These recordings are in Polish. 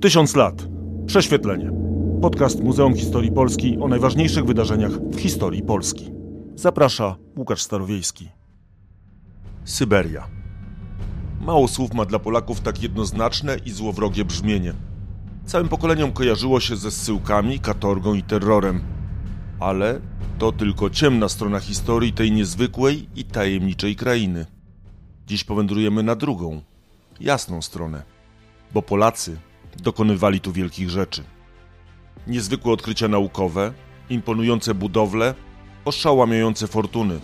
Tysiąc lat. Prześwietlenie. Podcast Muzeum Historii Polski o najważniejszych wydarzeniach w historii Polski. Zaprasza Łukasz Starowiejski. Syberia. Mało słów ma dla Polaków tak jednoznaczne i złowrogie brzmienie. Całym pokoleniom kojarzyło się ze zsyłkami, katorgą i terrorem. Ale to tylko ciemna strona historii tej niezwykłej i tajemniczej krainy. Dziś powędrujemy na drugą, jasną stronę, bo Polacy dokonywali tu wielkich rzeczy. Niezwykłe odkrycia naukowe, imponujące budowle, oszałamiające fortuny.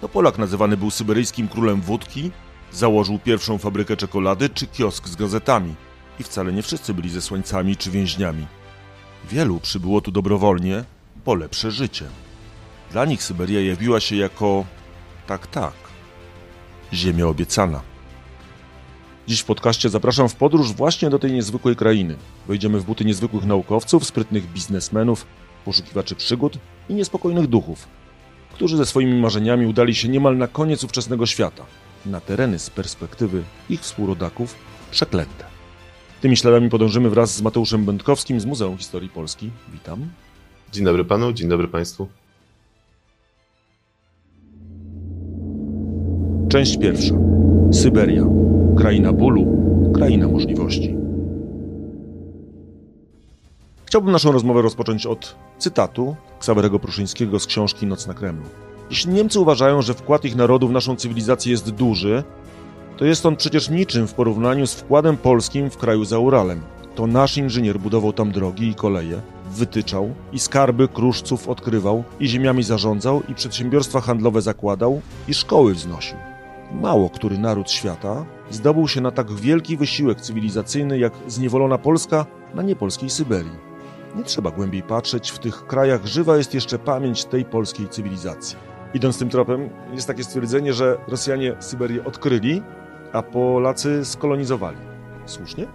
To Polak nazywany był syberyjskim królem wódki, założył pierwszą fabrykę czekolady czy kiosk z gazetami. I wcale nie wszyscy byli zesłańcami czy więźniami. Wielu przybyło tu dobrowolnie po lepsze życie. Dla nich Syberia jawiła się jako tak, tak, ziemia obiecana. Dziś w podcaście zapraszam w podróż właśnie do tej niezwykłej krainy. Wejdziemy w buty niezwykłych naukowców, sprytnych biznesmenów, poszukiwaczy przygód i niespokojnych duchów, którzy ze swoimi marzeniami udali się niemal na koniec ówczesnego świata, na tereny z perspektywy ich współrodaków przeklęte. Tymi śladami podążymy wraz z Mateuszem Będkowskim z Muzeum Historii Polski. Witam. Dzień dobry panu, dzień dobry państwu. Część pierwsza. Syberia. Kraina bólu, kraina możliwości. Chciałbym naszą rozmowę rozpocząć od cytatu Ksawerego Pruszyńskiego z książki Noc na Kremlu. Jeśli Niemcy uważają, że wkład ich narodu w naszą cywilizację jest duży, to jest on przecież niczym w porównaniu z wkładem polskim w kraju za Uralem. To nasz inżynier budował tam drogi i koleje, wytyczał i skarby kruszców odkrywał i ziemiami zarządzał i przedsiębiorstwa handlowe zakładał i szkoły wznosił. Mało który naród świata zdobył się na tak wielki wysiłek cywilizacyjny jak zniewolona Polska na niepolskiej Syberii. Nie trzeba głębiej patrzeć, w tych krajach żywa jest jeszcze pamięć tej polskiej cywilizacji. Idąc tym tropem, jest takie stwierdzenie, że Rosjanie Syberię odkryli, a Polacy skolonizowali. Słusznie?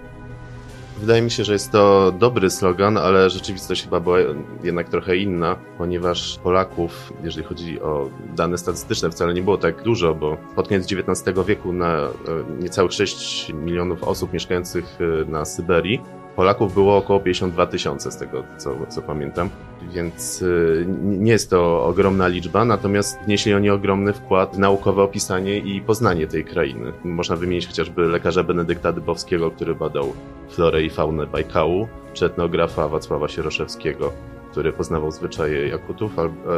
Wydaje mi się, że jest to dobry slogan, ale rzeczywistość chyba była jednak trochę inna, ponieważ Polaków, jeżeli chodzi o dane statystyczne, wcale nie było tak dużo, bo pod koniec XIX wieku na e, niecałych 6 milionów osób mieszkających e, na Syberii Polaków było około 52 tysiące, z tego co, co pamiętam, więc y, nie jest to ogromna liczba, natomiast wnieśli oni ogromny wkład w naukowe opisanie i poznanie tej krainy. Można wymienić chociażby lekarza Benedykta Dybowskiego, który badał florę i faunę Bajkału, czy etnografa Wacława Sieroszewskiego, który poznawał zwyczaje Jakutów,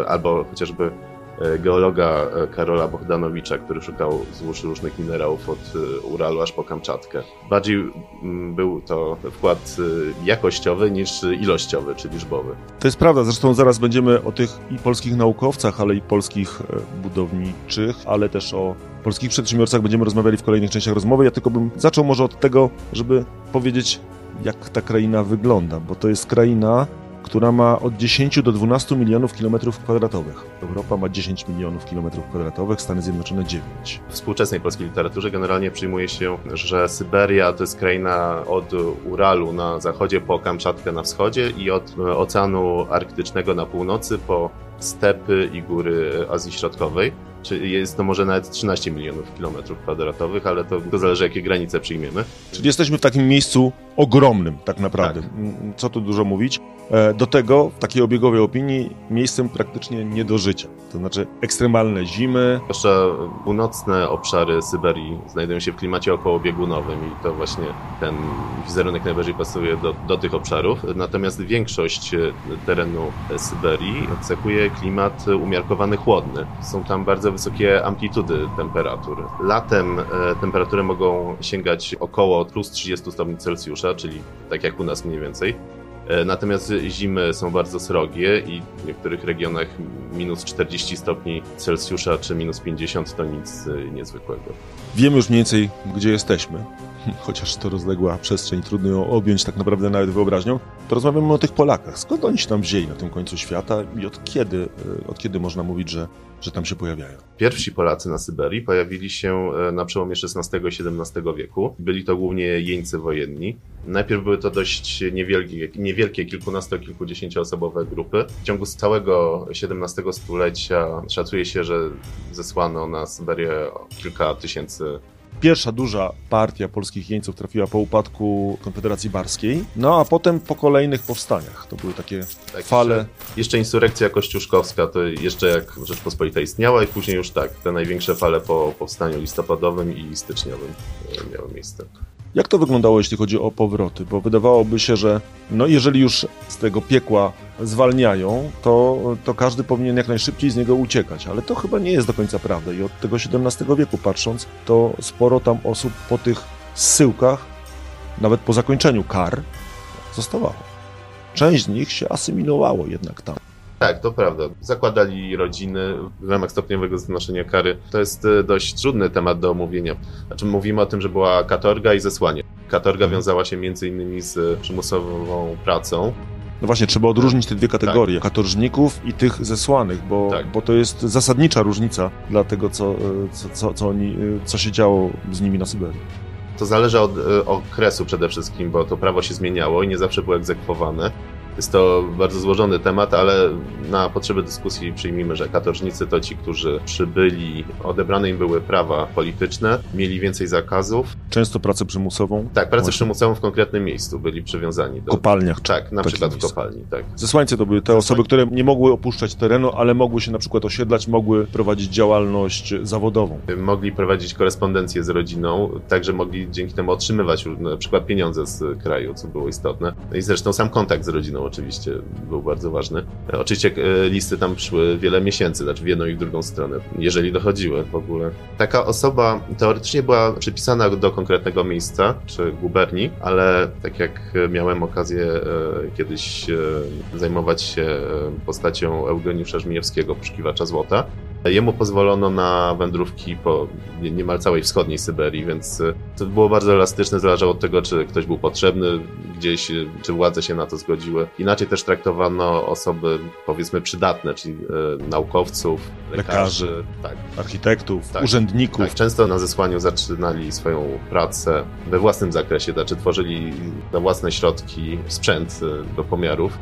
albo chociażby E, geologa e, Karola Bohdanowicza, który szukał złóż różnych minerałów od e, Uralu aż po Kamczatkę. Bardziej mm, był to wkład jakościowy niż ilościowy czy liczbowy. To jest prawda, zresztą zaraz będziemy o tych i polskich naukowcach, ale i polskich budowniczych, ale też o polskich przedsiębiorcach będziemy rozmawiali w kolejnych częściach rozmowy. Ja tylko bym zaczął może od tego, żeby powiedzieć, jak ta kraina wygląda, bo to jest kraina, która ma od 10 do 12 milionów kilometrów kwadratowych. Europa ma 10 milionów kilometrów kwadratowych, Stany Zjednoczone 9. W współczesnej polskiej literaturze generalnie przyjmuje się, że Syberia to jest kraina od Uralu na zachodzie po Kamczatkę na wschodzie i od Oceanu Arktycznego na północy po stepy i góry Azji Środkowej. Czy jest to może nawet 13 milionów kilometrów kwadratowych, ale to, to zależy, jakie granice przyjmiemy. Czyli jesteśmy w takim miejscu ogromnym, tak naprawdę. Tak. Co tu dużo mówić. E, do tego, w takiej obiegowej opinii, miejscem praktycznie nie do życia. To znaczy ekstremalne zimy. Zwłaszcza północne obszary Syberii znajdują się w klimacie okołobiegunowym i to właśnie ten wizerunek najbardziej pasuje do, do tych obszarów. Natomiast większość terenu Syberii cechuje klimat umiarkowany chłodny. Są tam bardzo wysokie amplitudy temperatur. Latem e, temperatury mogą sięgać około plus 30 stopni Celsjusza, czyli tak jak u nas mniej więcej. E, natomiast zimy są bardzo srogie i w niektórych regionach minus 40 stopni Celsjusza czy minus 50 to nic e, niezwykłego. Wiemy już mniej więcej, gdzie jesteśmy, chociaż to rozległa przestrzeń, trudno ją objąć tak naprawdę nawet wyobraźnią, to rozmawiamy o tych Polakach. Skąd oni się tam wzięli na tym końcu świata i od kiedy, e, od kiedy można mówić, że że tam się pojawiają. Pierwsi Polacy na Syberii pojawili się e, na przełomie XVI i XVII wieku. Byli to głównie jeńcy wojenni. Najpierw były to dość niewielkie, niewielkie kilkunasto, kilkudziesięcioosobowe grupy. W ciągu całego XVII stulecia szacuje się, że zesłano na Syberię kilka tysięcy Pierwsza duża partia polskich jeńców trafiła po upadku Konfederacji Barskiej, no a potem po kolejnych powstaniach. To były takie Tak, fale. Jeszcze, jeszcze insurrekcja kościuszkowska, to jeszcze jak Rzeczpospolita istniała i później już tak, te największe fale po powstaniu listopadowym i styczniowym e, miały miejsce. Jak to wyglądało, jeśli chodzi o powroty? Bo wydawałoby się, że no jeżeli już z tego piekła zwalniają, to, to każdy powinien jak najszybciej z niego uciekać. Ale to chyba nie jest do końca prawda. I od tego XVII wieku patrząc, to sporo tam osób po tych zsyłkach, nawet po zakończeniu kar, zostawało. Część z nich się asymilowało jednak tam. Tak, to prawda. Zakładali rodziny w ramach stopniowego znoszenia kary. To jest e, dość trudny temat do omówienia. Znaczy mówimy o tym, że była katorga i zesłanie. Katorga wiązała się między innymi z przymusową pracą. No właśnie, trzeba odróżnić te dwie kategorie, katorżników i tych zesłanych, bo, Tak. bo to jest zasadnicza różnica dla tego, co, e, co, co, co, oni, e, co się działo z nimi na Syberii. To zależy od e, okresu przede wszystkim, bo to prawo się zmieniało i nie zawsze było egzekwowane. Jest to bardzo złożony temat, ale na potrzeby dyskusji przyjmijmy, że katorżnicy to ci, którzy przybyli, odebrane im były prawa polityczne, mieli więcej zakazów. Często pracę przymusową. Tak, pracę Właśnie. przymusową w konkretnym miejscu byli przywiązani W do. kopalniach. Tak, na przykład w kopalni, tak. Zesłańcy to były te osoby, które nie mogły opuszczać terenu, ale mogły się na przykład osiedlać, mogły prowadzić działalność zawodową. Mogli prowadzić korespondencję z rodziną, także mogli dzięki temu otrzymywać na przykład pieniądze z kraju, co było istotne. No i zresztą sam kontakt z rodziną oczywiście był bardzo ważny. E, Oczywiście e, listy tam szły wiele miesięcy, znaczy w jedną i w drugą stronę, jeżeli dochodziły w ogóle. Taka osoba teoretycznie była przypisana do konkretnego miejsca czy guberni, ale tak jak miałem okazję e, kiedyś zajmować się postacią Eugeniusza Żmijewskiego, poszukiwacza złota, Jemu pozwolono na wędrówki po nie- niemal całej wschodniej Syberii, więc to było bardzo elastyczne, zależało od tego, czy ktoś był potrzebny gdzieś, czy władze się na to zgodziły. Inaczej też traktowano osoby, powiedzmy, przydatne, czyli y, naukowców, lekarzy. Lekarzy. Tak, Architektów, Tak, urzędników. tak. Często na zesłaniu zaczynali swoją pracę we własnym zakresie, znaczy tworzyli na własne środki sprzęt y, do pomiarów.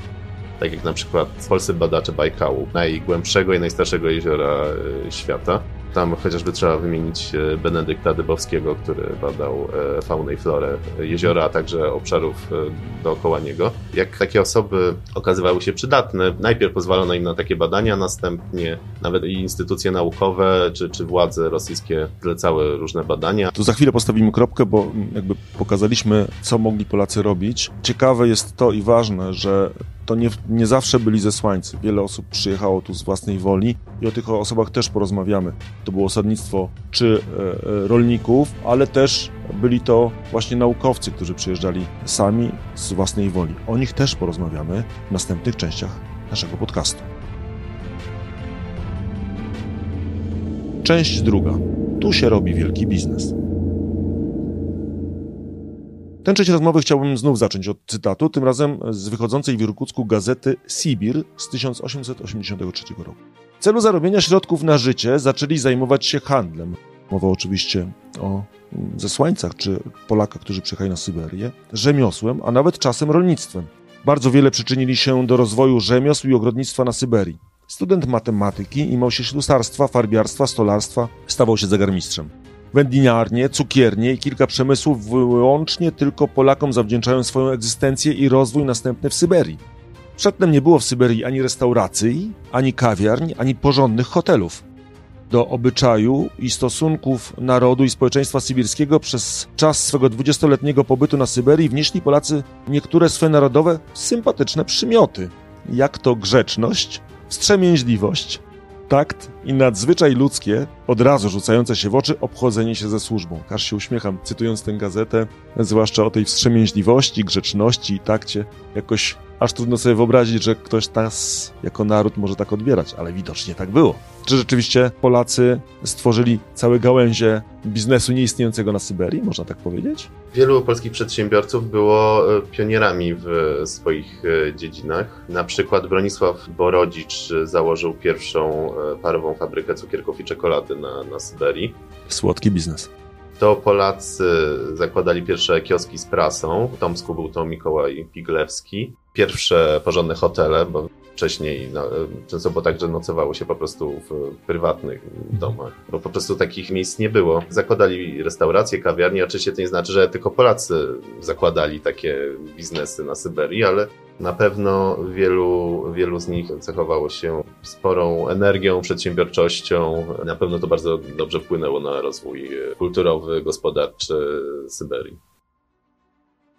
Tak jak na przykład polscy badacze Bajkału, najgłębszego i najstarszego jeziora y, świata. Tam chociażby trzeba wymienić y, Benedykta Dybowskiego, który badał e, faunę i florę jeziora, a także obszarów e, dookoła niego. Jak takie osoby okazywały się przydatne, najpierw pozwalono im na takie badania, następnie nawet instytucje naukowe czy, czy władze rosyjskie zlecały różne badania. Tu za chwilę postawimy kropkę, bo jakby pokazaliśmy, co mogli Polacy robić. Ciekawe jest to i ważne, że to nie, nie zawsze byli zesłańcy. Wiele osób przyjechało tu z własnej woli i o tych osobach też porozmawiamy. To było osadnictwo czy e, e, rolników, ale też byli to właśnie naukowcy, którzy przyjeżdżali sami z własnej woli. O nich też porozmawiamy w następnych częściach naszego podcastu. Część druga. Tu się robi wielki biznes. Tę część rozmowy chciałbym znów zacząć od cytatu, tym razem z wychodzącej w Irkucku gazety Sibir z 1883 roku. W celu zarobienia środków na życie zaczęli zajmować się handlem. Mowa oczywiście o mm, zesłańcach czy Polakach, którzy przyjechali na Syberię, rzemiosłem, a nawet czasem rolnictwem. Bardzo wiele przyczynili się do rozwoju rzemiosł i ogrodnictwa na Syberii. Student matematyki imał się ślusarstwa, farbiarstwa, stolarstwa, stawał się zegarmistrzem. Wędliniarnie, cukiernie i kilka przemysłów wyłącznie tylko Polakom zawdzięczają swoją egzystencję i rozwój następny w Syberii. Przedtem nie było w Syberii ani restauracji, ani kawiarń, ani porządnych hotelów. Do obyczaju i stosunków narodu i społeczeństwa sybirskiego przez czas swego dwudziestoletniego pobytu na Syberii wnieśli Polacy niektóre swe narodowe sympatyczne przymioty, jak to grzeczność, wstrzemięźliwość, takt i nadzwyczaj ludzkie, od razu rzucające się w oczy, obchodzenie się ze służbą. Aż się uśmiecham, cytując tę gazetę, zwłaszcza o tej wstrzemięźliwości, grzeczności i takcie. Jakoś aż trudno sobie wyobrazić, że ktoś nas jako naród może tak odbierać, ale widocznie tak było. Czy rzeczywiście Polacy stworzyli całe gałęzie biznesu nieistniejącego na Syberii, można tak powiedzieć? Wielu polskich przedsiębiorców było e, pionierami w swoich e, dziedzinach. Na przykład Bronisław Borodzicz założył pierwszą e, parową fabrykę cukierków i czekolady na, na Syberii. Słodki biznes. To Polacy zakładali pierwsze kioski z prasą. W Tomsku był to Mikołaj Piglewski. Pierwsze porządne hotele, bo wcześniej. No, często było tak, że nocowało się po prostu w prywatnych domach, bo po prostu takich miejsc nie było. Zakładali restauracje, kawiarnie. Oczywiście to nie znaczy, że tylko Polacy zakładali takie biznesy na Syberii, ale na pewno wielu, wielu z nich cechowało się sporą energią, przedsiębiorczością. Na pewno to bardzo dobrze wpłynęło na rozwój kulturowy, gospodarczy Syberii.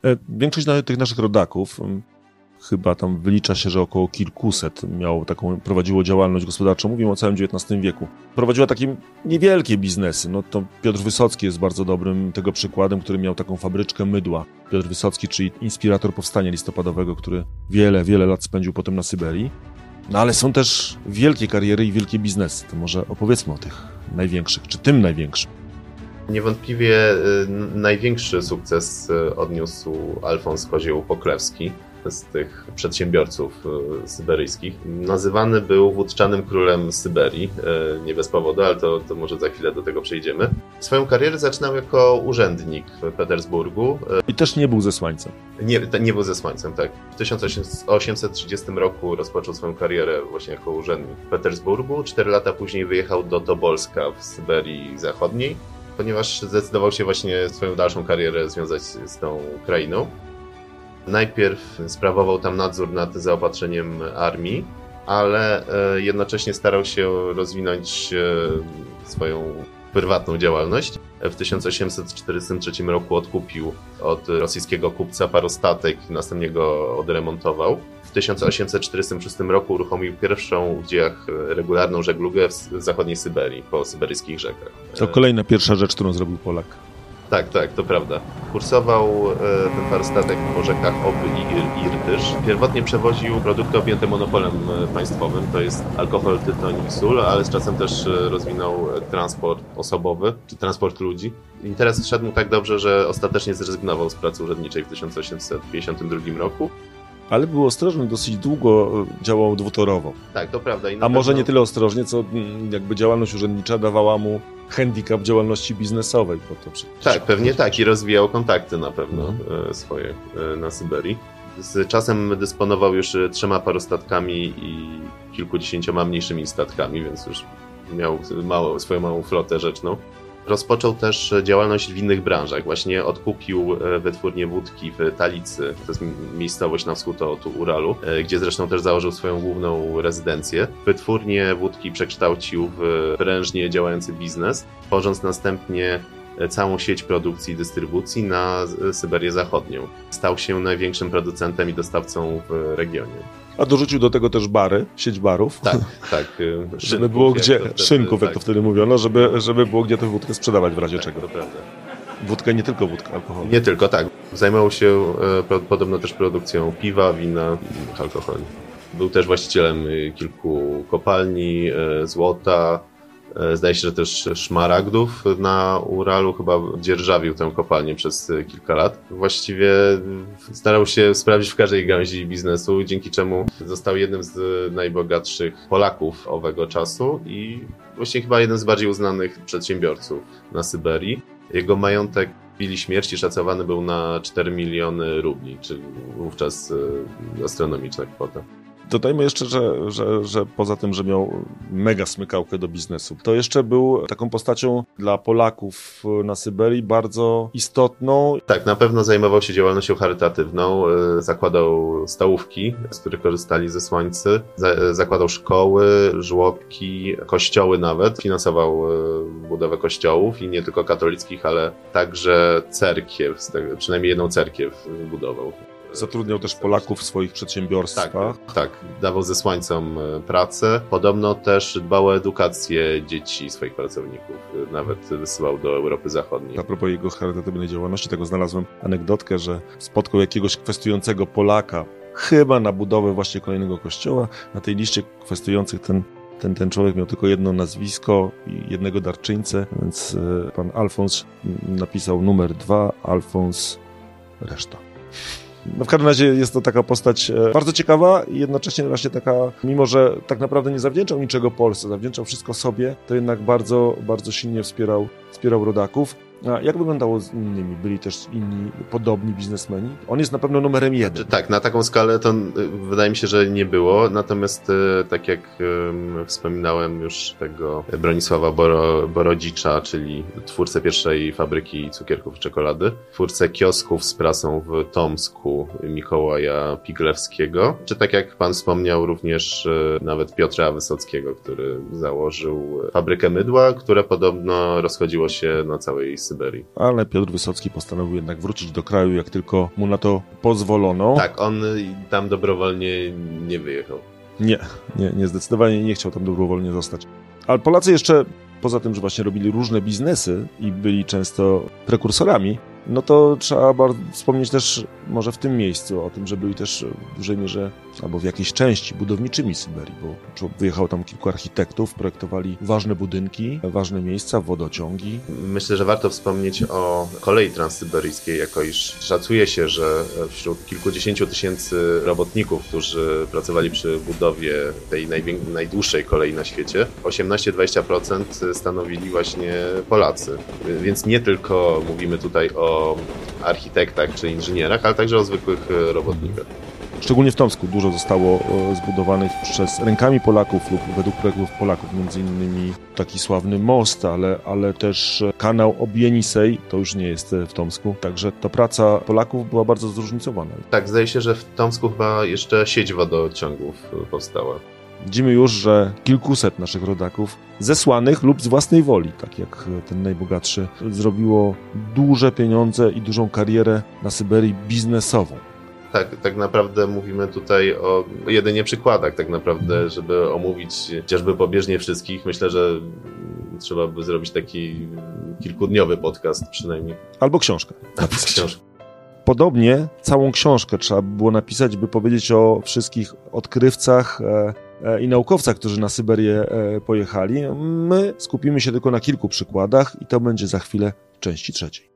E, większość tych naszych rodaków chyba tam wylicza się, że około kilkuset miało taką, prowadziło działalność gospodarczą, mówimy o całym XIX wieku. Prowadziła takie niewielkie biznesy, no to Piotr Wysocki jest bardzo dobrym tego przykładem, który miał taką fabryczkę mydła. Piotr Wysocki, czyli inspirator powstania listopadowego, który wiele, wiele lat spędził potem na Syberii. No ale są też wielkie kariery i wielkie biznesy, to może opowiedzmy o tych największych, czy tym największym. Niewątpliwie y, największy sukces y, odniósł Alfons Kozioł Poklewski, z tych przedsiębiorców e, syberyjskich. Nazywany był wódczanym królem Syberii, e, nie bez powodu, ale to, to może za chwilę do tego przejdziemy. Swoją karierę zaczynał jako urzędnik w Petersburgu. I też nie był zesłańcem. Nie, nie był zesłańcem, tak. W 1830 roku rozpoczął swoją karierę właśnie jako urzędnik w Petersburgu. Cztery lata później wyjechał do Tobolska w Syberii Zachodniej, ponieważ zdecydował się właśnie swoją dalszą karierę związać z tą krainą. Najpierw sprawował tam nadzór nad zaopatrzeniem armii, ale e, jednocześnie starał się rozwinąć e, swoją prywatną działalność. W 1843 roku odkupił od rosyjskiego kupca parostatek, następnie go odremontował. W 1846 roku uruchomił pierwszą w dziejach regularną żeglugę w zachodniej Syberii, po syberyjskich rzekach. To kolejna pierwsza rzecz, którą zrobił Polak. Tak, tak, to prawda. Kursował e, ten parstatek po rzekach Oby i Irtysz. Pierwotnie przewoził produkty objęte monopolem e, państwowym, to jest alkohol, tytoń i sól, ale z czasem też e, rozwinął transport osobowy, czy transport ludzi. Interes szedł mu tak dobrze, że ostatecznie zrezygnował z pracy urzędniczej w 1852 roku ale był ostrożny, dosyć długo działał dwutorowo. Tak, to prawda. A pewno... może nie tyle ostrożnie, co mm, jakby działalność urzędnicza dawała mu handicap działalności biznesowej. Bo to przecież... Tak, pewnie tak i rozwijał kontakty na pewno no. swoje e, na Syberii. Z czasem dysponował już trzema parostatkami i kilkudziesięcioma mniejszymi statkami, więc już miał swoją małą flotę rzeczną. Rozpoczął też działalność w innych branżach. Właśnie odkupił e, wytwórnię wódki w Talicy, to jest miejscowość na wschód od Uralu, e, gdzie zresztą też założył swoją główną rezydencję. Wytwórnię wódki przekształcił w prężnie działający biznes, tworząc następnie całą sieć produkcji i dystrybucji na Syberię Zachodnią. Stał się największym producentem i dostawcą w regionie. A dorzucił do tego też bary, sieć barów. Tak, tak. Szynków, żeby było gdzie, wtedy, szynków, jak to tak. wtedy mówiono, żeby, żeby było gdzie tę wódkę sprzedawać w razie tak, czego. To prawda. Wódkę nie tylko wódkę, alkohol. Nie tylko, tak. Zajmował się e, podobno też produkcją piwa, wina i alkoholi. Był też właścicielem e, kilku kopalni, e, złota, E, zdaje się, że też szmaragdów na Uralu chyba dzierżawił tę kopalnię przez e, kilka lat. Właściwie starał się sprawdzić w każdej gałęzi biznesu, dzięki czemu został jednym z najbogatszych Polaków owego czasu i właściwie chyba jeden z bardziej uznanych przedsiębiorców na Syberii. Jego majątek chwili śmierci szacowany był na 4 miliony rubli, czyli wówczas e, astronomiczna kwota. Dodajmy jeszcze, że, że, że poza tym, że miał mega smykałkę do biznesu, to jeszcze był taką postacią dla Polaków na Syberii bardzo istotną. Tak, na pewno zajmował się działalnością charytatywną, e, zakładał stołówki, z których korzystali zesłańcy, zakładał szkoły, żłobki, kościoły nawet, finansował e, budowę kościołów i nie tylko katolickich, ale także cerkiew, przynajmniej jedną cerkiew budował. Zatrudniał też Polaków w swoich przedsiębiorstwach. Tak, tak. dawał zesłańcom e, pracę. Podobno też dbał o edukację dzieci swoich pracowników. Nawet wysyłał do Europy Zachodniej. A propos jego charytatywnej działalności, tego znalazłem anegdotkę, że spotkał jakiegoś kwestionującego Polaka, chyba na budowę właśnie kolejnego kościoła. Na tej liście kwestionujących ten ten, ten człowiek miał tylko jedno nazwisko i jednego darczyńcę, więc e, pan Alfons napisał numer dwa, Alfons, reszta. No w każdym razie jest to taka postać e, bardzo ciekawa i jednocześnie właśnie taka, mimo że tak naprawdę nie zawdzięczał niczego Polsce, zawdzięczał wszystko sobie, to jednak bardzo, bardzo silnie wspierał, wspierał rodaków. Jak wyglądało z innymi? Byli też inni podobni biznesmeni? On jest na pewno numerem jeden. Znaczy, tak, na taką skalę to y, wydaje mi się, że nie było, natomiast y, tak jak wspominałem już tego Bronisława Boro, Borodzicza, czyli twórcę pierwszej fabryki cukierków i czekolady, twórcę kiosków z prasą w Tomsku Mikołaja Piglewskiego, czy tak jak pan wspomniał również y, nawet Piotra Wysockiego, który założył fabrykę mydła, które podobno rozchodziło się na całej Syberii. Ale Piotr Wysocki postanowił jednak wrócić do kraju, jak tylko mu na to pozwolono. Tak, on tam dobrowolnie nie wyjechał. Nie, nie, nie zdecydowanie nie chciał tam dobrowolnie zostać. Ale Polacy jeszcze, poza tym, że właśnie robili różne biznesy i byli często prekursorami, no to trzeba wspomnieć też może w tym miejscu o tym, że byli też w dużej mierze albo w jakiejś części budowniczymi Syberii, bo wyjechało tam kilku architektów, projektowali ważne budynki, ważne miejsca, wodociągi. Myślę, że warto wspomnieć o kolei transsyberyjskiej, jako iż szacuje się, że wśród kilkudziesięciu tysięcy robotników, którzy pracowali przy budowie tej najdłuższej kolei na świecie, 18-20% stanowili właśnie Polacy. Więc nie tylko mówimy tutaj o architektach czy inżynierach, ale także o zwykłych e, robotnikach. Szczególnie w Tomsku dużo zostało e, zbudowanych przez rękami Polaków lub według projektów Polaków, między innymi taki sławny most, ale, ale też kanał Obienisej, to już nie jest e, w Tomsku, także ta praca Polaków była bardzo zróżnicowana. Tak, zdaje się, że w Tomsku chyba jeszcze sieć wodociągów powstała. Widzimy już, że kilkuset naszych rodaków, zesłanych lub z własnej woli, tak jak ten najbogatszy, zrobiło duże pieniądze i dużą karierę na Syberii biznesową. Tak, tak naprawdę mówimy tutaj o jedynie przykładach, tak naprawdę, żeby omówić chociażby pobieżnie wszystkich, myślę, że trzeba by zrobić taki kilkudniowy podcast przynajmniej. Albo książkę. Napisać. Książkę. Podobnie całą książkę trzeba by było napisać, by powiedzieć o wszystkich odkrywcach, e, E, i naukowcach, którzy na Syberię e, pojechali. My skupimy się tylko na kilku przykładach i to będzie za chwilę w części trzeciej.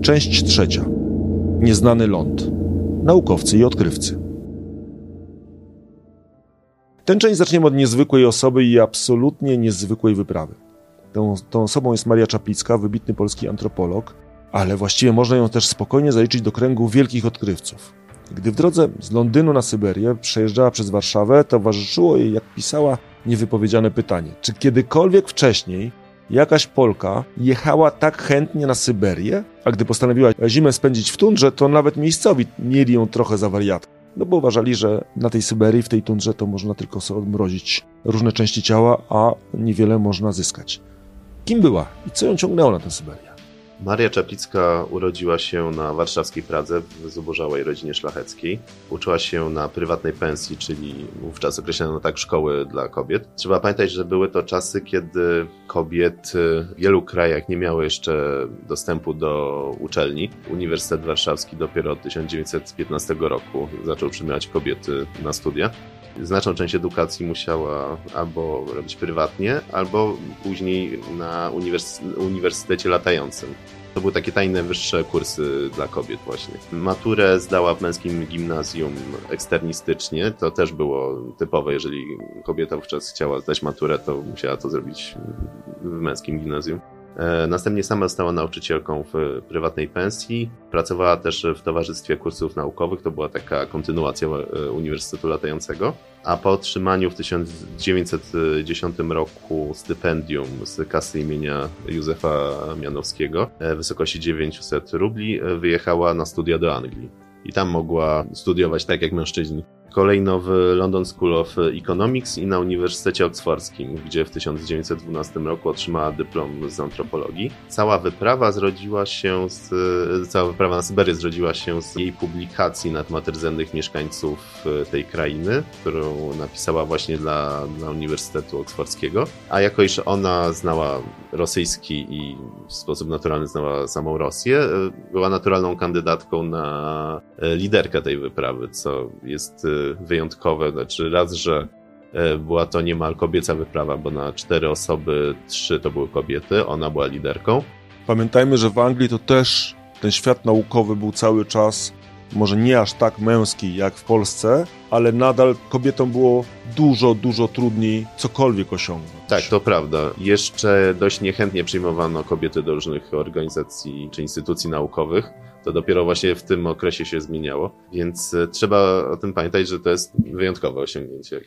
Część trzecia. Nieznany ląd. Naukowcy i odkrywcy. Tę część zaczniemy od niezwykłej osoby i absolutnie niezwykłej wyprawy. Tą, tą osobą jest Maria Czaplicka, wybitny polski antropolog, ale właściwie można ją też spokojnie zaliczyć do kręgu wielkich odkrywców. Gdy w drodze z Londynu na Syberię przejeżdżała przez Warszawę, towarzyszyło jej, jak pisała, niewypowiedziane pytanie: czy kiedykolwiek wcześniej jakaś Polka jechała tak chętnie na Syberię, a gdy postanowiła zimę spędzić w tundrze, to nawet miejscowi mieli ją trochę za wariatkę. No bo uważali, że na tej Syberii, w tej tundrze, to można tylko sobie odmrozić różne części ciała, a niewiele można zyskać. Kim była i co ją ciągnęło na tę Syberię? Maria Czaplicka urodziła się na warszawskiej Pradze w zubożałej rodzinie szlacheckiej. Uczyła się na prywatnej pensji, czyli wówczas określano tak szkoły dla kobiet. Trzeba pamiętać, że były to czasy, kiedy kobiety w wielu krajach nie miały jeszcze dostępu do uczelni. Uniwersytet Warszawski dopiero od 1915 roku zaczął przyjmować kobiety na studia znaczną część edukacji musiała albo robić prywatnie, albo później na uniwersytecie latającym. To były takie tajne wyższe kursy dla kobiet właśnie. Maturę zdała w męskim gimnazjum eksternistycznie. To też było typowe, jeżeli kobieta wówczas chciała zdać maturę, to musiała to zrobić w męskim gimnazjum. E, następnie sama została nauczycielką w prywatnej pensji. Pracowała też w Towarzystwie Kursów Naukowych, to była taka kontynuacja e, Uniwersytetu Latającego. A po otrzymaniu w 1910 roku stypendium z kasy imienia Józefa Mianowskiego w wysokości 900 rubli wyjechała na studia do Anglii. I tam mogła studiować tak jak mężczyźni kolejno w London School of Economics i na Uniwersytecie Oksfordzkim, gdzie w 1912 roku otrzymała dyplom z antropologii. Cała wyprawa zrodziła się z, cała wyprawa na Syberię zrodziła się z jej publikacji na temat rdzennych mieszkańców tej krainy, którą napisała właśnie dla, dla Uniwersytetu Oksfordzkiego. A jako iż ona znała rosyjski i w sposób naturalny znała samą Rosję, była naturalną kandydatką na liderkę tej wyprawy, co jest wyjątkowe. Znaczy raz, że e, była to niemal kobieca wyprawa, bo na cztery osoby trzy to były kobiety, ona była liderką. Pamiętajmy, że w Anglii to też ten świat naukowy był cały czas może nie aż tak męskiej jak w Polsce, ale nadal kobietom było dużo, dużo trudniej cokolwiek osiągnąć. Tak, to prawda. Jeszcze dość niechętnie przyjmowano kobiety do różnych organizacji czy instytucji naukowych. To dopiero właśnie w tym okresie się zmieniało, więc e, trzeba o tym pamiętać, że to jest wyjątkowe osiągnięcie.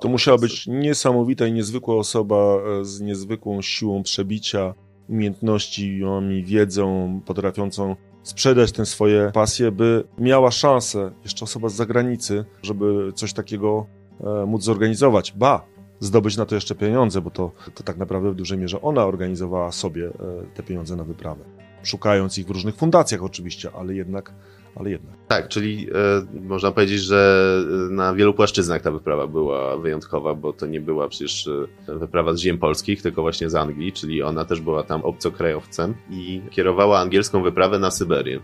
To musiała być niesamowita i niezwykła osoba e, z niezwykłą siłą przebicia, umiejętnościami, wiedzą, potrafiącą sprzedać tę swoje pasje, by miała szansę, jeszcze osoba z zagranicy, żeby coś takiego e, móc zorganizować. Ba, zdobyć na to jeszcze pieniądze, bo to, to tak naprawdę w dużej mierze ona organizowała sobie e, te pieniądze na wyprawę. Szukając ich w różnych fundacjach oczywiście, ale jednak ale jednak. Tak, czyli e, można powiedzieć, że e, na wielu płaszczyznach ta wyprawa była wyjątkowa, bo to nie była przecież wyprawa z ziem polskich, tylko właśnie z Anglii, czyli ona też była tam obcokrajowcem i kierowała angielską wyprawę na Syberię.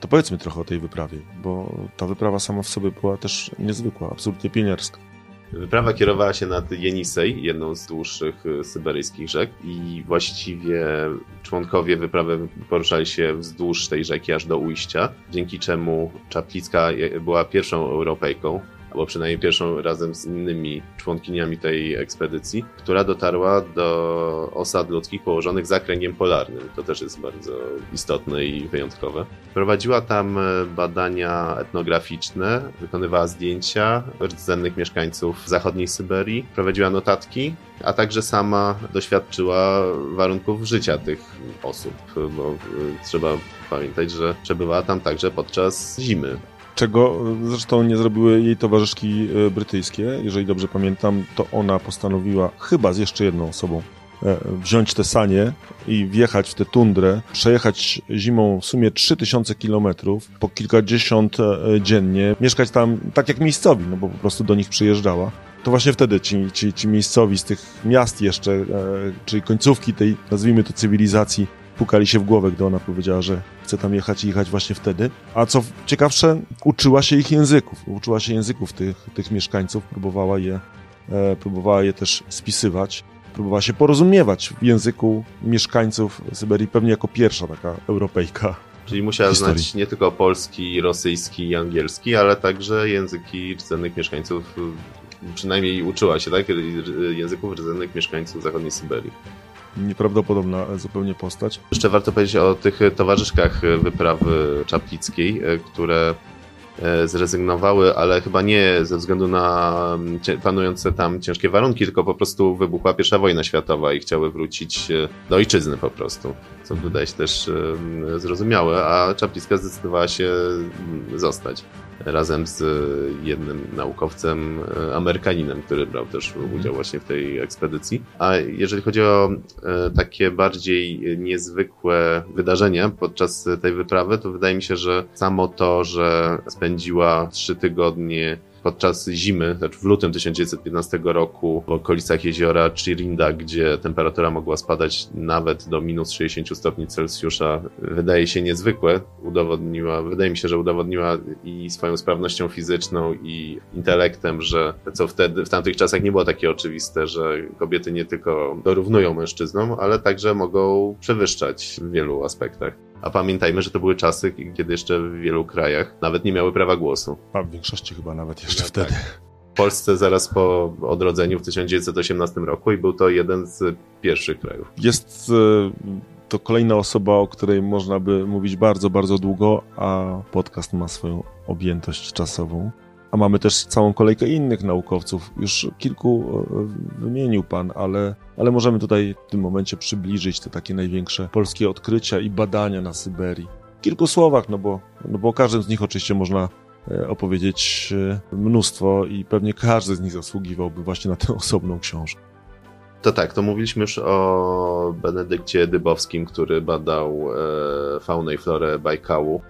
To powiedzmy trochę o tej wyprawie, bo ta wyprawa sama w sobie była też niezwykła, absolutnie pieniarska. Wyprawa kierowała się nad Jenisej, jedną z dłuższych y, syberyjskich rzek i właściwie członkowie wyprawy poruszali się wzdłuż tej rzeki aż do ujścia, dzięki czemu Czaplicka była pierwszą Europejką, albo przynajmniej pierwszą razem z innymi członkiniami tej ekspedycji, która dotarła do osad ludzkich położonych za kręgiem polarnym. To też jest bardzo istotne i wyjątkowe. Prowadziła tam e, badania etnograficzne, wykonywała zdjęcia rdzennych mieszkańców zachodniej Syberii, prowadziła notatki, a także sama doświadczyła warunków życia tych osób, bo e, trzeba pamiętać, że przebywała tam także podczas zimy czego zresztą nie zrobiły jej towarzyszki e, brytyjskie. Jeżeli dobrze pamiętam, to ona postanowiła chyba z jeszcze jedną osobą e, wziąć te sanie i wjechać w tę tundrę, przejechać zimą w sumie 3000 kilometrów, po kilkadziesiąt e, dziennie, mieszkać tam tak jak miejscowi, no bo po prostu do nich przyjeżdżała. To właśnie wtedy ci, ci, ci miejscowi z tych miast jeszcze, czyli końcówki tej, nazwijmy to, cywilizacji, pukali się w głowę, gdy ona powiedziała, że chce tam jechać i jechać właśnie wtedy. A co ciekawsze, uczyła się ich języków. Uczyła się języków tych, tych mieszkańców, próbowała je, e, próbowała je też spisywać. Próbowała się porozumiewać w języku mieszkańców Syberii, pewnie jako pierwsza taka Europejka. Czyli musiała znać nie tylko polski, rosyjski i angielski, ale także języki rdzennych mieszkańców, przynajmniej uczyła się, tak? Języków rdzennych mieszkańców zachodniej Syberii nieprawdopodobna zupełnie postać. Jeszcze warto powiedzieć o tych towarzyszkach wyprawy czaplickiej, e, które e, zrezygnowały, ale chyba nie ze względu na panujące tam ciężkie warunki, tylko po prostu wybuchła pierwsza wojna światowa i chciały wrócić e, do ojczyzny po prostu, co wydaje się też zrozumiałe, a Czaplicka zdecydowała się zostać razem z jednym naukowcem e, Amerykaninem, który brał też udział właśnie w tej ekspedycji. A jeżeli chodzi o e, takie bardziej niezwykłe wydarzenia podczas tej wyprawy, to wydaje mi się, że samo to, że spędziła trzy tygodnie podczas zimy, znaczy w lutym 1915 roku w okolicach jeziora Chirinda, gdzie temperatura mogła spadać nawet do minus 60 stopni Celsjusza, wydaje się niezwykłe. Udowodniła, wydaje mi się, że udowodniła i swoją sprawnością fizyczną i intelektem, że co wtedy, w tamtych czasach nie było takie oczywiste, że kobiety nie tylko dorównują mężczyznom, ale także mogą przewyższać w wielu aspektach. A pamiętajmy, że to były czasy, kiedy jeszcze w wielu krajach nawet nie miały prawa głosu. A w większości chyba nawet jeszcze no, wtedy. Tak. W Polsce zaraz po odrodzeniu w 1918 roku i był to jeden z pierwszych krajów. Jest e, to kolejna osoba, o której można by mówić bardzo, bardzo długo, a podcast ma swoją objętość czasową. A mamy też całą kolejkę innych naukowców. Już kilku e, wymienił Pan, ale, ale możemy tutaj w tym momencie przybliżyć te takie największe polskie odkrycia i badania na Syberii. W kilku słowach, no bo, no bo o każdym z nich oczywiście można e, opowiedzieć e, mnóstwo i pewnie każdy z nich zasługiwałby właśnie na tę osobną książkę. To tak, to mówiliśmy już o Benedykcie Dybowskim, który badał faunę i florę Bajkału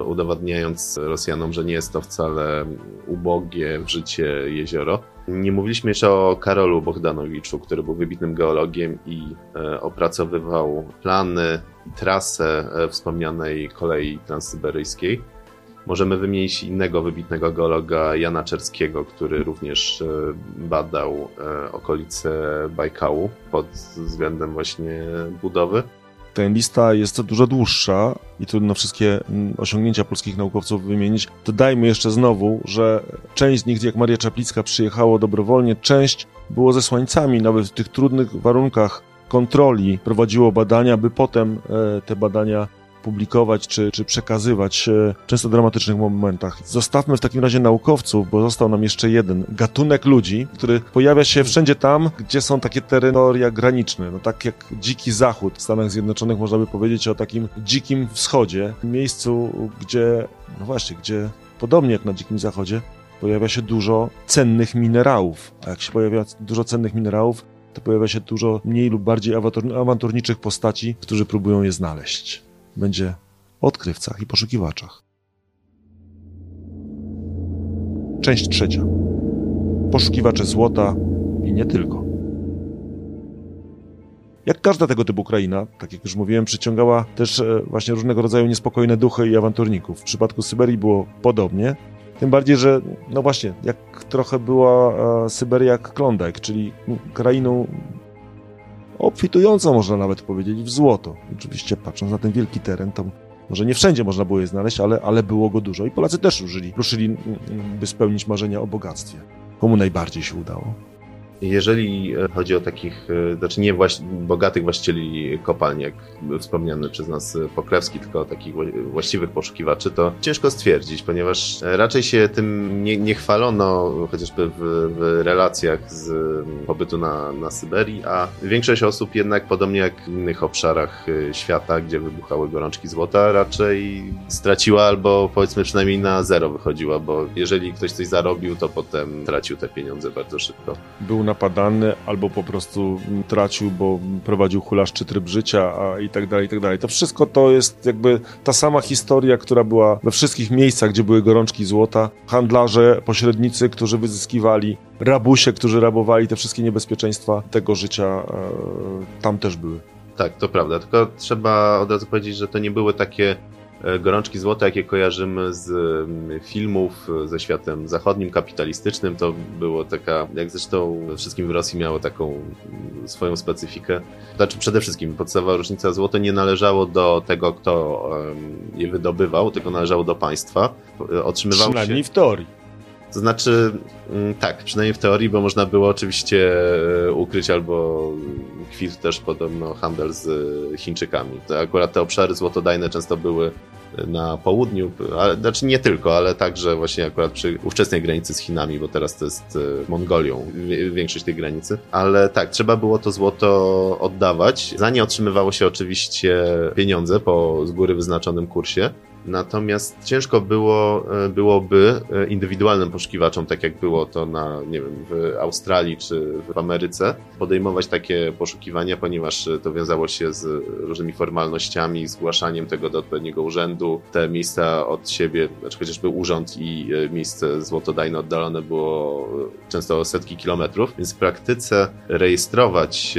udowadniając Rosjanom, że nie jest to wcale ubogie w życie jezioro. Nie mówiliśmy jeszcze o Karolu Bohdanowiczu, który był wybitnym geologiem i e, opracowywał plany i trasę e, wspomnianej kolei transsyberyjskiej. Możemy wymienić innego wybitnego geologa Jana Czerskiego, który również e, badał okolice Bajkału pod względem właśnie budowy. Ta lista jest dużo dłuższa i trudno wszystkie mm, osiągnięcia polskich naukowców wymienić. Dodajmy jeszcze znowu, że część z nich, jak Maria Czaplicka, przyjechało dobrowolnie, część było zesłańcami, nawet w tych trudnych warunkach kontroli prowadziło badania, by potem e, te badania publikować czy, czy przekazywać w często dramatycznych momentach. Zostawmy w takim razie naukowców, bo został nam jeszcze jeden gatunek ludzi, który pojawia się wszędzie tam, gdzie są takie terytoria graniczne. No tak jak dziki zachód w Stanach Zjednoczonych, można by powiedzieć o takim dzikim wschodzie, miejscu, gdzie, no właśnie, gdzie podobnie jak na dzikim zachodzie, pojawia się dużo cennych minerałów. A jak się pojawia dużo cennych minerałów, to pojawia się dużo mniej lub bardziej awanturniczych postaci, którzy próbują je znaleźć będzie odkrywcach i poszukiwaczach. Część trzecia. Poszukiwacze złota i nie tylko. Jak każda tego typu kraina, tak jak już mówiłem, przyciągała też e, właśnie różnego rodzaju niespokojne duchy i awanturników. W przypadku Syberii było podobnie. Tym bardziej, że no właśnie, jak trochę była e, Syberia jak Klondike, czyli krainą obfitującą, można nawet powiedzieć, w złoto. Oczywiście patrząc na ten wielki teren, to może nie wszędzie można było je znaleźć, ale, ale było go dużo i Polacy też ruszyli, ruszyli, by spełnić marzenia o bogactwie. Komu najbardziej się udało? Jeżeli e, chodzi o takich, e, znaczy nie bogatych właścicieli kopalni, jak wspomniany przez nas e, Pokrewski, tylko takich właściwych poszukiwaczy, to ciężko stwierdzić, ponieważ raczej się tym nie, nie chwalono chociażby w, w, relacjach z pobytu na, na Syberii, a większość osób jednak, podobnie jak w innych obszarach świata, gdzie wybuchały gorączki złota, raczej straciła albo powiedzmy przynajmniej na zero wychodziła, bo jeżeli ktoś coś zarobił, to potem tracił te pieniądze bardzo szybko. Był napadany, albo po prostu tracił, bo prowadził hulaszczy tryb życia a i tak dalej, i tak dalej. To wszystko to jest jakby ta sama historia, która była we wszystkich miejscach, gdzie były gorączki złota. Handlarze, pośrednicy, którzy wyzyskiwali, rabusie, którzy rabowali te wszystkie niebezpieczeństwa tego życia, e, tam też były. Tak, to prawda. Tylko trzeba od razu powiedzieć, że to nie były takie gorączki złota, jakie kojarzymy z mm, filmów ze światem zachodnim, kapitalistycznym, to było taka, jak zresztą wszystkim w Rosji miało taką mm, swoją specyfikę. Znaczy przede wszystkim podstawowa różnica złoto nie należało do tego, kto je wydobywał, tylko należało do państwa. E, otrzymywało Przynajmniej się... w teorii. To znaczy, mm, tak, przynajmniej w teorii, bo można było oczywiście e, ukryć albo kwit też podobno handel z Chińczykami. To akurat te obszary złotodajne często były na południu, ale, znaczy nie tylko, ale także właśnie akurat przy ówczesnej granicy z Chinami, bo teraz to jest e, Mongolią, większość tej granicy. Ale tak, trzeba było to złoto oddawać. Za nie otrzymywało się oczywiście pieniądze po z góry wyznaczonym kursie. Natomiast ciężko było, e, byłoby e, indywidualnym poszukiwaczom, tak jak było to na, nie wiem, w Australii czy w Ameryce, podejmować takie poszukiwania, ponieważ to wiązało się z różnymi formalnościami, zgłaszaniem tego do odpowiedniego urzędu. Te miejsca od siebie, znaczy chociażby urząd i e, miejsce złotodajne oddalone było często setki kilometrów, więc w praktyce rejestrować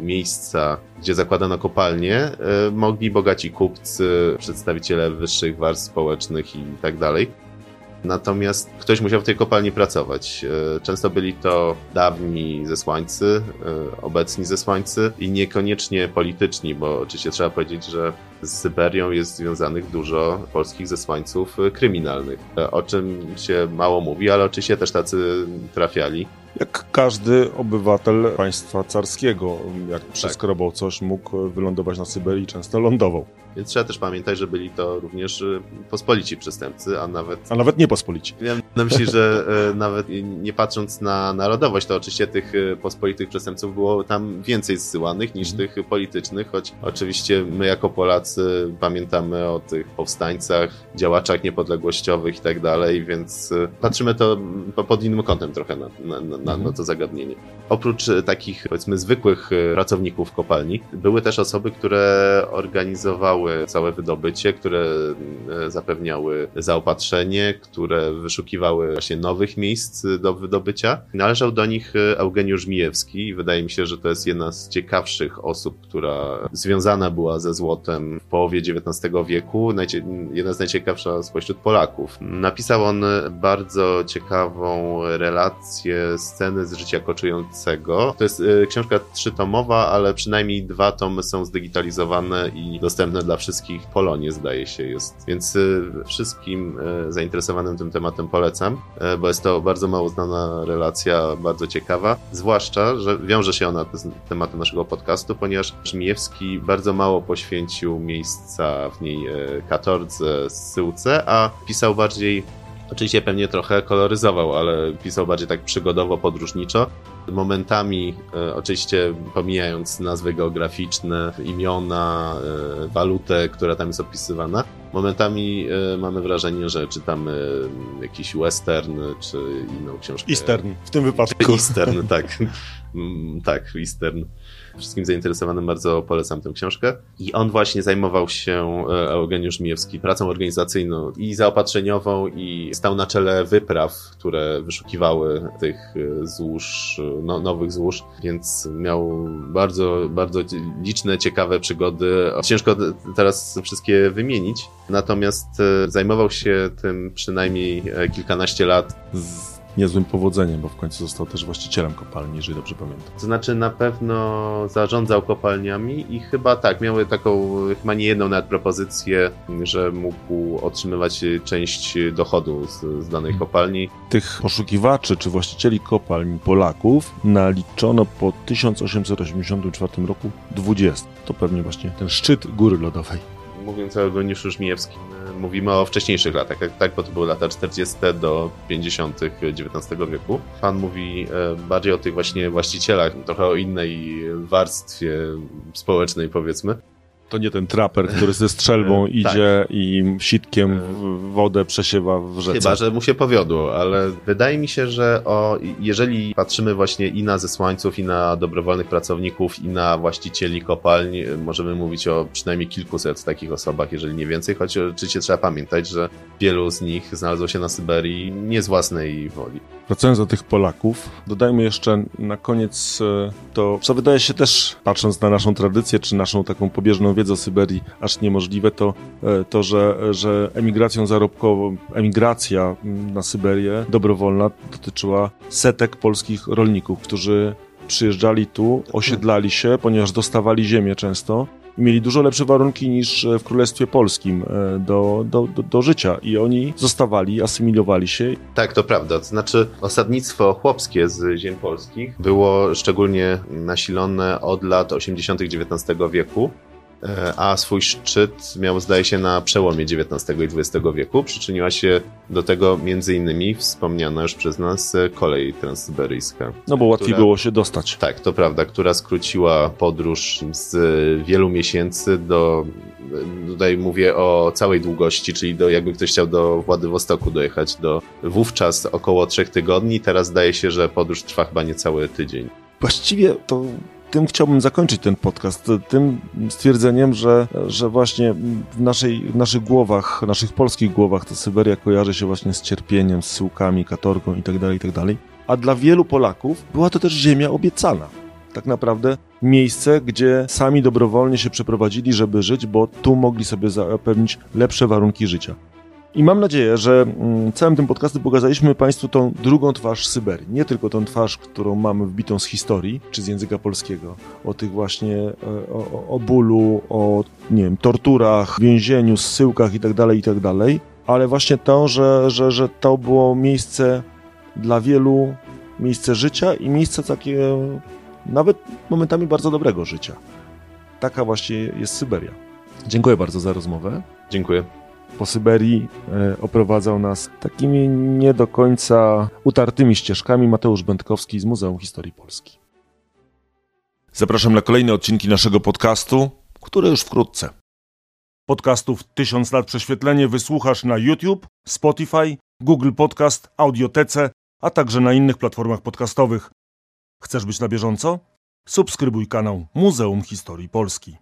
miejsca, gdzie zakładano kopalnie, mogli bogaci kupcy, przedstawiciele wyższych wyższych warstw społecznych i tak dalej. Natomiast ktoś musiał w tej kopalni pracować. E, często byli to dawni zesłańcy, e, obecni zesłańcy i niekoniecznie polityczni, bo oczywiście trzeba powiedzieć, że z Syberią jest związanych dużo polskich zesłańców kryminalnych, e, o czym się mało mówi, ale oczywiście też tacy trafiali. Jak każdy obywatel państwa carskiego, jak przeskrobał tak. coś, mógł wylądować na Syberii, często lądował. Więc trzeba też pamiętać, że byli to również y, pospolici przestępcy, a nawet... A nawet niepospolici. Miałem na myśli, że nawet nie patrząc na narodowość, to oczywiście tych pospolitych przestępców było tam więcej zsyłanych niż mm. tych politycznych, choć oczywiście my jako Polacy pamiętamy o tych powstańcach, działaczach niepodległościowych i tak dalej, więc patrzymy to pod innym kątem trochę na, na, na, na mhm. to zagadnienie. Oprócz takich, powiedzmy, zwykłych pracowników kopalni, były też osoby, które organizowały całe wydobycie, które e, zapewniały zaopatrzenie, które wyszukiwały właśnie nowych miejsc do wydobycia. Należał do nich Eugeniusz Mijewski i wydaje mi się, że to jest jedna z ciekawszych osób, która związana była ze złotem w połowie XIX wieku, jedna z najciekawszych spośród Polaków. Napisał on bardzo ciekawą relację sceny z życia koczującego. To jest y, książka trzytomowa, ale przynajmniej dwa tomy są zdigitalizowane i dostępne dla wszystkich. Polonie zdaje się jest. Więc y, wszystkim y, zainteresowanym tym tematem polecam, bo jest to bardzo mało znana relacja, bardzo ciekawa. Zwłaszcza, że wiąże się ona z tematem naszego podcastu, ponieważ Żmijewski bardzo mało poświęcił miejsca w niej katordze, syłce, a pisał bardziej Oczywiście pewnie trochę koloryzował, ale pisał bardziej tak przygodowo, podróżniczo. Momentami, e, oczywiście pomijając nazwy geograficzne, imiona, e, walutę, która tam jest opisywana, momentami e, mamy wrażenie, że czytamy jakiś western czy inną książkę. Eastern w tym wypadku. Eastern, tak. Mm, tak, Eastern. Wszystkim zainteresowanym bardzo polecam tę książkę. I on właśnie zajmował się, e, Eugeniusz Mijewski, pracą organizacyjną i zaopatrzeniową i stał na czele wypraw, które wyszukiwały tych e, złóż, no, nowych złóż, więc miał bardzo, bardzo liczne, ciekawe przygody. Ciężko teraz wszystkie wymienić, natomiast e, zajmował się tym przynajmniej kilkanaście lat. Niezłym powodzeniem, bo w końcu został też właścicielem kopalni, jeżeli dobrze pamiętam. To znaczy na pewno zarządzał kopalniami i chyba tak, miały taką chyba nie jedną nawet propozycję, że mógł otrzymywać część dochodu z, z danej hmm. kopalni. Tych poszukiwaczy czy właścicieli kopalni Polaków naliczono po 1884 roku 20. To pewnie właśnie ten szczyt góry lodowej. Mówiąc o Eugeniuszu Żmijewskim, mówimy o wcześniejszych latach, tak, bo to były lata 40. do 50. XIX wieku. Pan mówi e, bardziej o tych właśnie właścicielach, trochę o innej warstwie społecznej powiedzmy. To nie ten traper, który ze strzelbą tak. idzie tak. i sitkiem wodę przesiewa w rzece. Chyba, że mu się powiodło, ale wydaje mi się, że o, jeżeli patrzymy właśnie i na zesłańców, i na dobrowolnych pracowników, i na właścicieli kopalń, możemy mówić o przynajmniej kilkuset takich osobach, jeżeli nie więcej, choć oczywiście trzeba pamiętać, że wielu z nich znalazło się na Syberii nie z własnej woli. Wracając do tych Polaków, dodajmy jeszcze na koniec e, to, co wydaje się też, patrząc na naszą tradycję, czy naszą taką pobieżną wiedzę o Syberii, aż niemożliwe, to, e, to że, że emigracją zarobkową, emigracja na Syberię dobrowolna dotyczyła setek polskich rolników, którzy przyjeżdżali tu, osiedlali się, ponieważ dostawali ziemię często i mieli dużo lepsze warunki niż w Królestwie Polskim e, do, do, do, do, życia i oni zostawali, asymilowali się. Tak, to prawda. To znaczy osadnictwo chłopskie z ziem polskich było szczególnie nasilone od lat 80. XIX wieku a swój szczyt miał, zdaje się, na przełomie XIX i XX wieku. Przyczyniła się do tego między innymi wspomniana już przez nas kolej transsyberyjska. No bo łatwiej która, było się dostać. Tak, to prawda, która skróciła podróż z wielu miesięcy do, tutaj mówię o całej długości, czyli do, jakby ktoś chciał do Władywostoku dojechać, do wówczas około trzech tygodni, teraz zdaje się, że podróż trwa chyba niecały tydzień. Właściwie to tym chciałbym zakończyć ten podcast, tym stwierdzeniem, że, że właśnie w, naszej, w naszych głowach, naszych polskich głowach ta Syberia kojarzy się właśnie z cierpieniem, z syłkami, katorgą itd., tak itd., tak a dla wielu Polaków była to też ziemia obiecana. Tak naprawdę miejsce, gdzie sami dobrowolnie się przeprowadzili, żeby żyć, bo tu mogli sobie zapewnić lepsze warunki życia. I mam nadzieję, że mm, całym tym podcastem pokazaliśmy Państwu tą drugą twarz Syberii. Nie tylko tą twarz, którą mamy wbitą z historii, czy z języka polskiego. O tych właśnie, e, o, o bólu, o, nie wiem, torturach, więzieniu, zsyłkach itd., tak itd., tak ale właśnie to, że, że, że to było miejsce dla wielu, miejsce życia i miejsce takie nawet momentami bardzo dobrego życia. Taka właśnie jest Syberia. Dziękuję bardzo za rozmowę. Dziękuję po Syberii e, oprowadzał nas takimi nie do końca utartymi ścieżkami Mateusz Będkowski z Muzeum Historii Polski. Zapraszam na kolejne odcinki naszego podcastu, które już wkrótce. Podcastów 1000 lat prześwietlenie wysłuchasz na YouTube, Spotify, Google Podcast, Audiotece, a także na innych platformach podcastowych. Chcesz być na bieżąco? Subskrybuj kanał Muzeum Historii Polski.